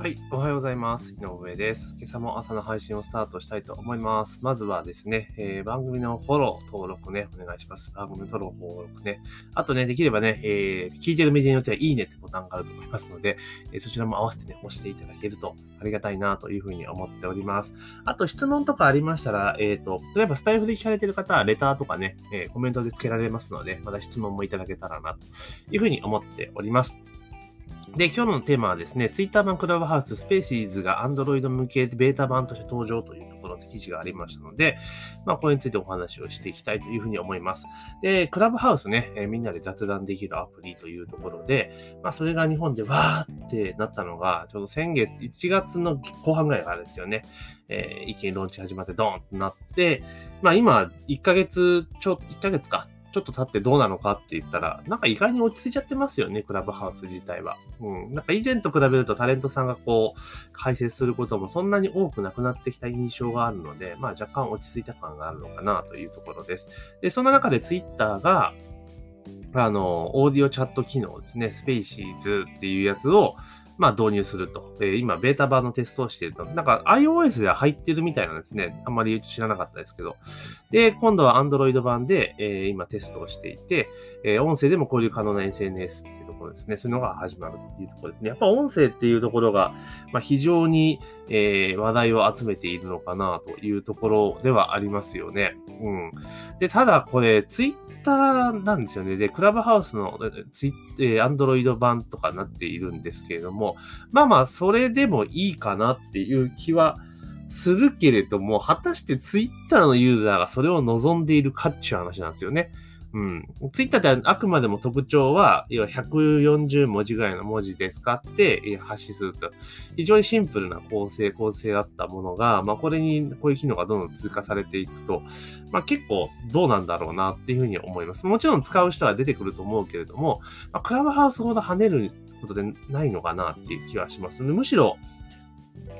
はい、おはようございます。井上です。今朝も朝の配信をスタートしたいと思います。まずはですね、えー番組のフォロー、登録ね、お願いします。番組の登録、登録ね。あとね、できればね、えー聞いてるメディアによっては、いいねってボタンがあると思いますので、えーそちらも合わせてね、押していただけるとありがたいなというふうに思っております。あと、質問とかありましたら、えっ、と、例えばスタイフで聞かれてる方は、レターとかね、えコメントでつけられますので、また質問もいただけたらな、というふうに思っております。で、今日のテーマはですね、Twitter 版クラブハウススペーシーズが Android 向けベータ版として登場というところで記事がありましたので、まあ、これについてお話をしていきたいというふうに思います。で、クラブハウスね、えみんなで雑談できるアプリというところで、まあ、それが日本でわーってなったのが、ちょうど先月、1月の後半ぐらいからですよね。えー一気にローンチ始まってドーンとなって、まあ今、1ヶ月ちょ、1ヶ月か、ちょっと経ってどうなのかって言ったら、なんか意外に落ち着いちゃってますよね、クラブハウス自体は。うん。なんか以前と比べるとタレントさんがこう、解説することもそんなに多くなくなってきた印象があるので、まあ若干落ち着いた感があるのかなというところです。で、そんな中でツイッターが、あの、オーディオチャット機能ですね、スペーシーズっていうやつを、まあ導入すると。えー今、ベータ版のテストをしていると。なんか iOS では入ってるみたいなんですね。あんまり知らなかったですけど。で、今度は Android 版で、えー今テストをしていて、えー音声でも交流可能な SNS っころですね。そういうのが始まるというところですね。やっぱ音声っていうところが、まあ、非常に、えー話題を集めているのかなというところではありますよね。うん。で、ただこれ、ツイッターなんですよね。で、クラブハウスのツイえー、Android 版とかなっているんですけれども、まあまあ、それでもいいかなっていう気はするけれども、果たしてツイッターのユーザーがそれを望んでいるかっていう話なんですよね。うん。ツイッターってあくまでも特徴は、要は140文字ぐらいの文字で使って発信すると。非常にシンプルな構成、構成だったものが、まあこれにこういう機能がどんどん追加されていくと、まあ結構どうなんだろうなっていうふうに思います。もちろん使う人は出てくると思うけれども、まあ、クラブハウスほど跳ねることでないのかなっていう気はします。むしろ、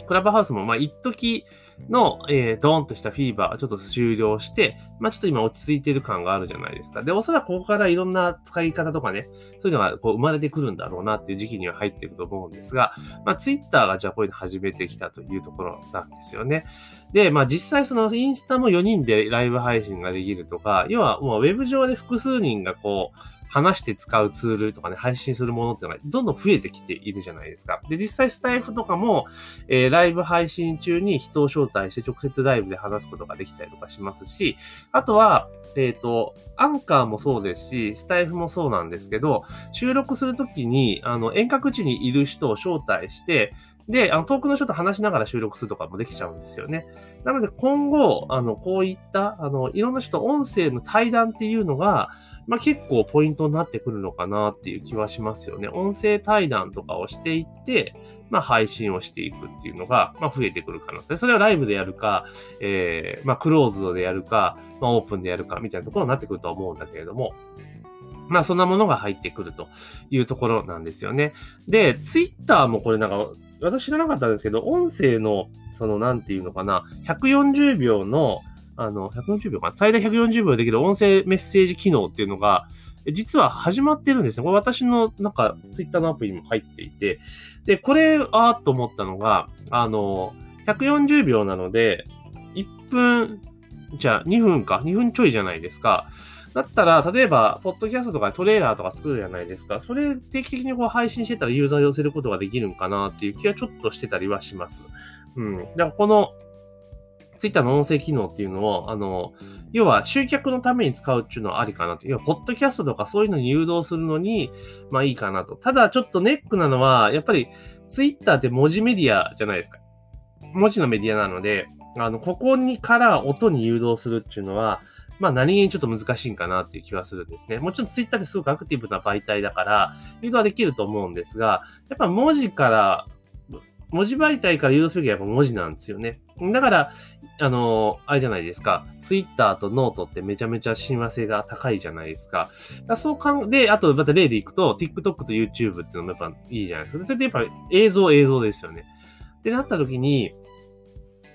クラブハウスも、まあ、一時の、えー、ドーンとしたフィーバーちょっと終了して、まあ、ちょっと今落ち着いてる感があるじゃないですか。で、おそらくここからいろんな使い方とかね、そういうのがこう生まれてくるんだろうなっていう時期には入っていくと思うんですが、まあ、ツイッターがじゃあこういうの始めてきたというところなんですよね。で、まあ、実際そのインスタも4人でライブ配信ができるとか、要はもうウェブ上で複数人がこう、話して使うツールとかね、配信するものっていうのがどんどん増えてきているじゃないですか。で、実際スタイフとかも、えーライブ配信中に人を招待して直接ライブで話すことができたりとかしますし、あとは、えっ、と、アンカーもそうですし、スタイフもそうなんですけど、収録するときに、あの、遠隔地にいる人を招待して、で、あの、遠くの人と話しながら収録するとかもできちゃうんですよね。なので今後、あの、こういった、あの、いろんな人音声の対談っていうのが、まあ、結構ポイントになってくるのかなっていう気はしますよね。音声対談とかをしていって、まあ、配信をしていくっていうのが、まあ、増えてくる可能性。それをライブでやるか、えー、まあ、クローズドでやるか、まあ、オープンでやるか、みたいなところになってくるとは思うんだけれども、まあ、そんなものが入ってくるというところなんですよね。で、ツイッターもこれなんか、私知らなかったんですけど、音声の、その、なんていうのかな、140秒の、あの、140秒かな最大140秒できる音声メッセージ機能っていうのが、実は始まってるんですね。これ私のなんかツイッターのアプリにも入っていて、で、これ、あーっと思ったのが、あの、140秒なので、1分、じゃあ2分か、2分ちょいじゃないですか。だったら、例えば、ポッドキャストとかトレーラーとか作るじゃないですか。それ定期的にこう配信してたらユーザー寄せることができるんかなっていう気はちょっとしてたりはします。うん。だからこの、ツイッターの音声機能っていうのを、あの、要は集客のために使うっていうのはありかなと。要は、ポッドキャストとかそういうのに誘導するのに、まあいいかなと。ただ、ちょっとネックなのは、やっぱり、ツイッターって文字メディアじゃないですか。文字のメディアなので、あの、ここにから音に誘導するっていうのは、まあ何気にちょっと難しいんかなっていう気はするんですね。もちろんツイッターってすごくアクティブな媒体だから、誘導はできると思うんですが、やっぱ文字から、文字媒体から誘導すべきはやっぱ文字なんですよね。だから、あの、あれじゃないですか。ツイッターとノートってめちゃめちゃ親和性が高いじゃないですか。だかそうかん、で、あとまた例でいくと、TikTok と YouTube っていうのもやっぱいいじゃないですか。それでやっぱ映像映像ですよね。ってなった時に、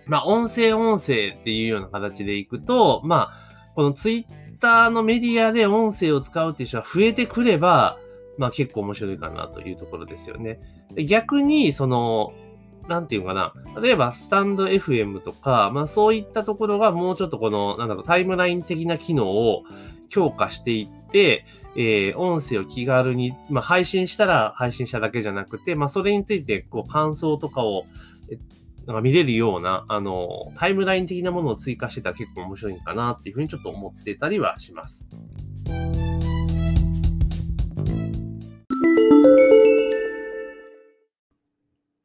まあ音声音声っていうような形でいくと、まあ、このツイッターのメディアで音声を使うっていう人が増えてくれば、まあ結構面白いかなというところですよね。逆に、その、なんていうかな、例えばスタンド FM とか、まあそういったところがもうちょっとこの、なんだろう、タイムライン的な機能を強化していって、えー、音声を気軽に、まあ配信したら配信しただけじゃなくて、まあそれについてこう感想とかを、なんか見れるような、あの、タイムライン的なものを追加してたら結構面白いかなっていうふうにちょっと思ってたりはします。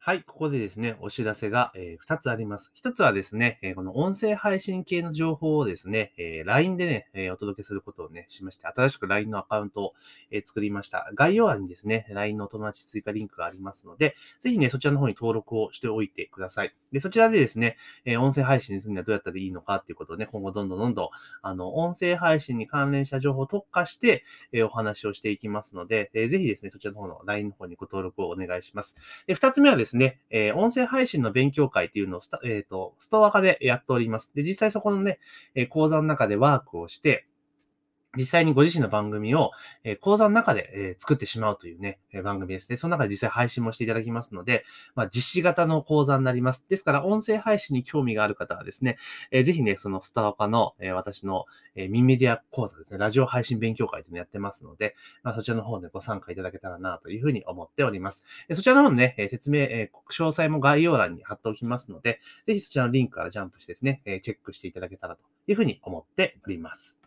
はい、ここでですね、お知らせが、え、2つあります。1つはですね、え、この音声配信系の情報をですね、え、LINE でね、えお届けすることをね、しまして、新しく LINE のアカウントを、え作りました。概要欄にですね、LINE のお友達追加リンクがありますので、ぜひね、そちらの方に登録をしておいてください。で、そちらでですね、え音声配信にするにはどうやったらいいのかっていうことをね、今後どんどんどんどん、あの、音声配信に関連した情報を特化して、えお話をしていきますので、えぜひですね、そちらの方の LINE の方にご登録をお願いします。で、2つ目はですね、ですねえ音声配信の勉強会っていうのをスタ、えっ、ー、と、ストア化でやっております。で、実際そこのね、え講座の中でワークをして、実際にご自身の番組を、え、講座の中で、え、作ってしまうというね、え、番組ですね。その中で実際配信もしていただきますので、まあ、実施型の講座になります。ですから、音声配信に興味がある方はですね、えー、ぜひね、そのスターパの、え、私の、え、ミンメディア講座ですね、ラジオ配信勉強会というのをやってますので、まあ、そちらの方でご参加いただけたらなというふうに思っております。え、そちらの方のね、え、説明、え、詳細も概要欄に貼っておきますので、ぜひそちらのリンクからジャンプしてですね、え、チェックしていただけたらというふうに思っております。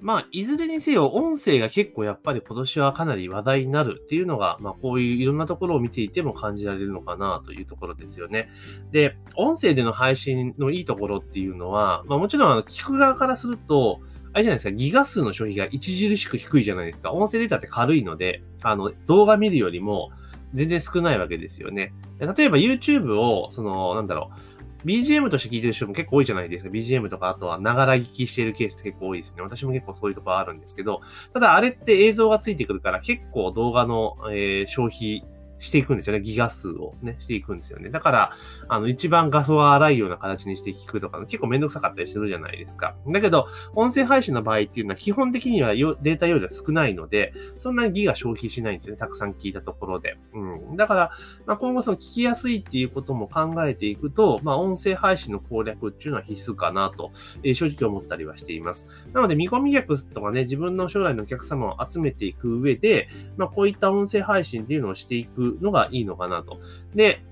まあ、いずれにせよ、音声が結構やっぱり今年はかなり話題になるっていうのが、まあ、こういういろんなところを見ていても感じられるのかなというところですよね。で、音声での配信のいいところっていうのは、まあ、もちろん、あの聞く側からすると、あれじゃないですか、ギガ数の消費が著しく低いじゃないですか。音声データって軽いので、あの、動画見るよりも全然少ないわけですよね。例えば YouTube を、その、なんだろう、BGM として聞いてる人も結構多いじゃないですか。BGM とか、あとは、ながら聞きしてるケースって結構多いですよね。私も結構そういうとこあるんですけど、ただあれって映像がついてくるから結構動画の、えー、消費していくんですよね。ギガ数をね、していくんですよね。だから、あの、一番画像が荒いような形にして聞くとか、結構めんどくさかったりするじゃないですか。だけど、音声配信の場合っていうのは基本的にはデータ容量少ないので、そんなにギガ消費しないんですよね。たくさん聞いたところで。うん。だから、まあ、今後その聞きやすいっていうことも考えていくと、まあ、音声配信の攻略っていうのは必須かなと、えー、正直思ったりはしています。なので、見込み客とかね、自分の将来のお客様を集めていく上で、まあ、こういった音声配信っていうのをしていくのがいいのかなと。で、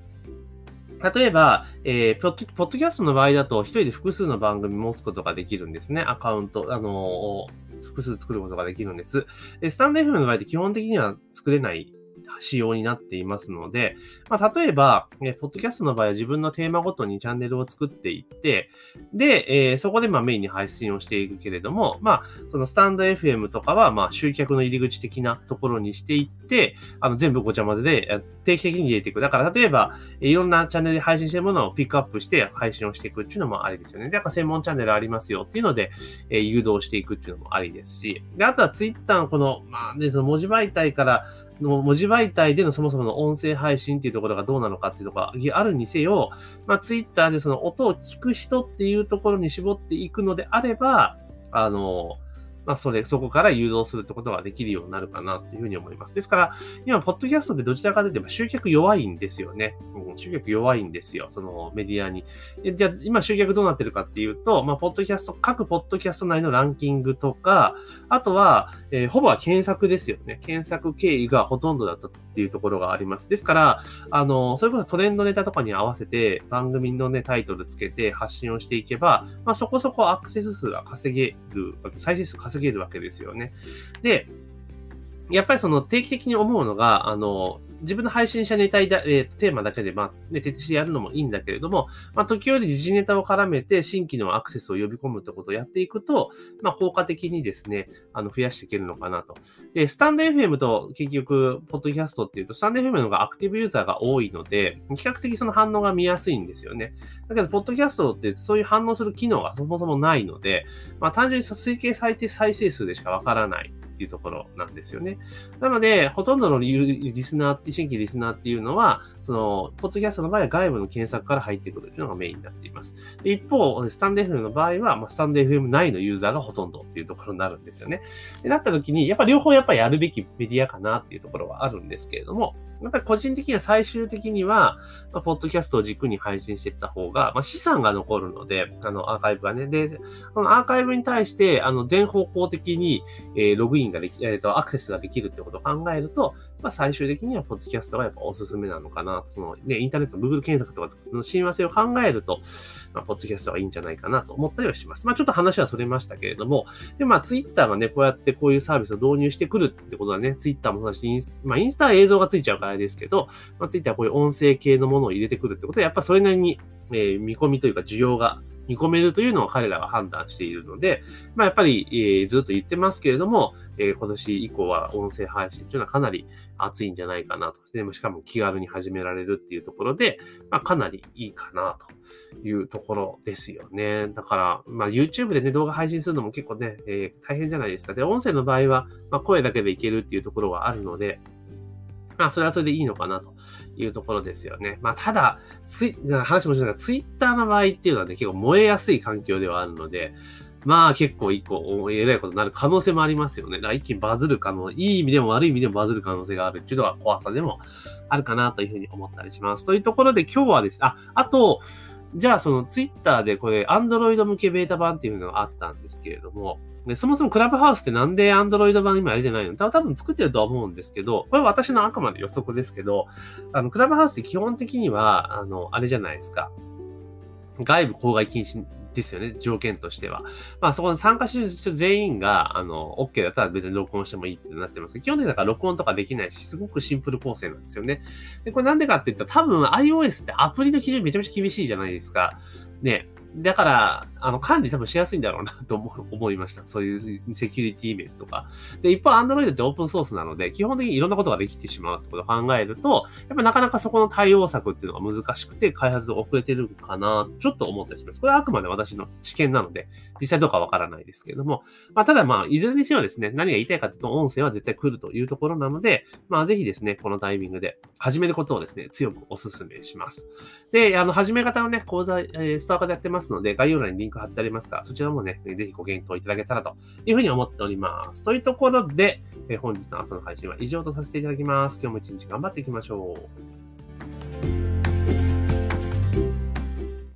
例えば、えー、ポッド、ポッドキャストの場合だと、一人で複数の番組持つことができるんですね。アカウント、あのー、複数作ることができるんです。で、スタンド FM の場合って基本的には作れない仕様になっていますので、まあ、例えば、えポッドキャストの場合は自分のテーマごとにチャンネルを作っていって、で、えー、そこでまメインに配信をしていくけれども、まあ、そのスタンド FM とかは、まあ、集客の入り口的なところにしていって、あの、全部ごちゃ混ぜで定期的に入れていく。だから、例えば、いろんなチャンネルで配信してるものをピックアップして配信をしていくっていうのもありですよね。だから、専門チャンネルありますよっていうので、え、誘導していくっていうのもありですし、で、あとはツイッターのこの、まあね、その文字媒体からの文字媒体でのそもそもの音声配信っていうところがどうなのかっていうところがあるにせよ、まあ、ツイッターでその音を聞く人っていうところに絞っていくのであれば、あの、まあ、それ、そこから誘導するってことができるようになるかなというふうに思います。ですから、今、ポッドキャストってどちらかというと、集客弱いんですよね。うん、集客弱いんですよ。そのメディアに。じゃあ、今集客どうなってるかっていうと、まあ、ポッドキャスト、各ポッドキャスト内のランキングとか、あとは、えー、ほぼは検索ですよね。検索経緯がほとんどだったっていうところがあります。ですから、あの、それこそトレンドネタとかに合わせて、番組のね、タイトルつけて発信をしていけば、まあ、そこそこアクセス数が稼げる、再生数稼げるわけですよね。で、やっぱりその定期的に思うのが、あの、自分の配信者ネタだ、えー、テーマだけで、まあ、ね、徹底してやるのもいいんだけれども、まあ、時折時事ネタを絡めて新規のアクセスを呼び込むってことをやっていくと、まあ、効果的にですね、あの、増やしていけるのかなと。で、スタンド FM と結局、ポッドキャストっていうと、スタンド FM の方がアクティブユーザーが多いので、比較的その反応が見やすいんですよね。だけど、ポッドキャストってそういう反応する機能がそもそもないので、まあ、単純に推計最低再生数でしかわからない。っていうところなんですよね。なので、ほとんどのリスナーって、新規リスナーっていうのは、その、ポッドキャストの場合は外部の検索から入ってくるっていうのがメインになっています。で一方、スタンド FM の場合は、まあ、スタンド FM 内のユーザーがほとんどっていうところになるんですよね。で、なった時に、やっぱ両方やっぱやるべきメディアかなっていうところはあるんですけれども、やっぱり個人的には最終的には、まあ、ポッドキャストを軸に配信していった方が、まあ、資産が残るので、あの、アーカイブはね。で、このアーカイブに対して、あの、全方向的に、えー、ログインができ、えっ、ー、と、アクセスができるってことを考えると、まあ、最終的には、ポッドキャストがやっぱおすすめなのかな。その、ね、インターネットの Google 検索とかの親和性を考えると、まあ、ポッドキャストがいいんじゃないかなと思ったりはします。まあ、ちょっと話はそれましたけれども、で、まあ、Twitter がね、こうやってこういうサービスを導入してくるってことはね、Twitter もそうだし、インスまあ、インスタは映像がついちゃうからですけど、まあ、Twitter はこういう音声系のものを入れてくるってことは、やっぱそれなりに、えー、見込みというか需要が見込めるというのを彼らは判断しているので、まあ、やっぱり、えー、ずっと言ってますけれども、えー、今年以降は音声配信というのはかなり熱いんじゃないかなと。でもしかも気軽に始められるっていうところで、まあ、かなりいいかなというところですよね。だから、まあ、YouTube でね、動画配信するのも結構ね、えー、大変じゃないですか。で、音声の場合は、まあ、声だけでいけるっていうところはあるので、まあ、それはそれでいいのかなというところですよね。まあ、ただ、ツイ話もしなが、ツイッターの場合っていうのはね、結構燃えやすい環境ではあるので、まあ結構一個、えらいことになる可能性もありますよね。だから一気にバズる可能、いい意味でも悪い意味でもバズる可能性があるっていうのは怖さでもあるかなというふうに思ったりします。というところで今日はですね、あ、あと、じゃあそのツイッターでこれ、アンドロイド向けベータ版っていうのがあったんですけれども、でそもそもクラブハウスってなんでアンドロイド版今やれてないの？多分作ってるとは思うんですけど、これは私のあくまで予測ですけど、あの、クラブハウスって基本的には、あの、あれじゃないですか。外部公害禁止ですよね、条件としては。まあそこの参加者全員が、あの、OK だったら別に録音してもいいってなってます基本的にだから録音とかできないし、すごくシンプル構成なんですよね。で、これなんでかって言ったら多分 iOS ってアプリの基準めちゃめちゃ厳しいじゃないですか。ね。だから、あの、管理多分しやすいんだろうなと思いました。そういうセキュリティ面とか。で、一方、Android ってオープンソースなので、基本的にいろんなことができてしまうってことを考えると、やっぱなかなかそこの対応策っていうのが難しくて、開発遅れてるかな、ちょっと思ったりします。これはあくまで私の知見なので、実際どうかわからないですけれども、まあ、ただまあ、いずれにせよですね、何が言いたいかというと、音声は絶対来るというところなので、まあ、ぜひですね、このタイミングで始めることをですね、強くお勧めします。で、あの、始め方のね、講座、えー、スタートでやってますので、概要欄にンク貼ってありますから、そちらもね、ぜひご検討いただけたらというふうに思っております。というところで、えー、本日の朝の配信は以上とさせていただきます。今日も一日頑張っていきましょう。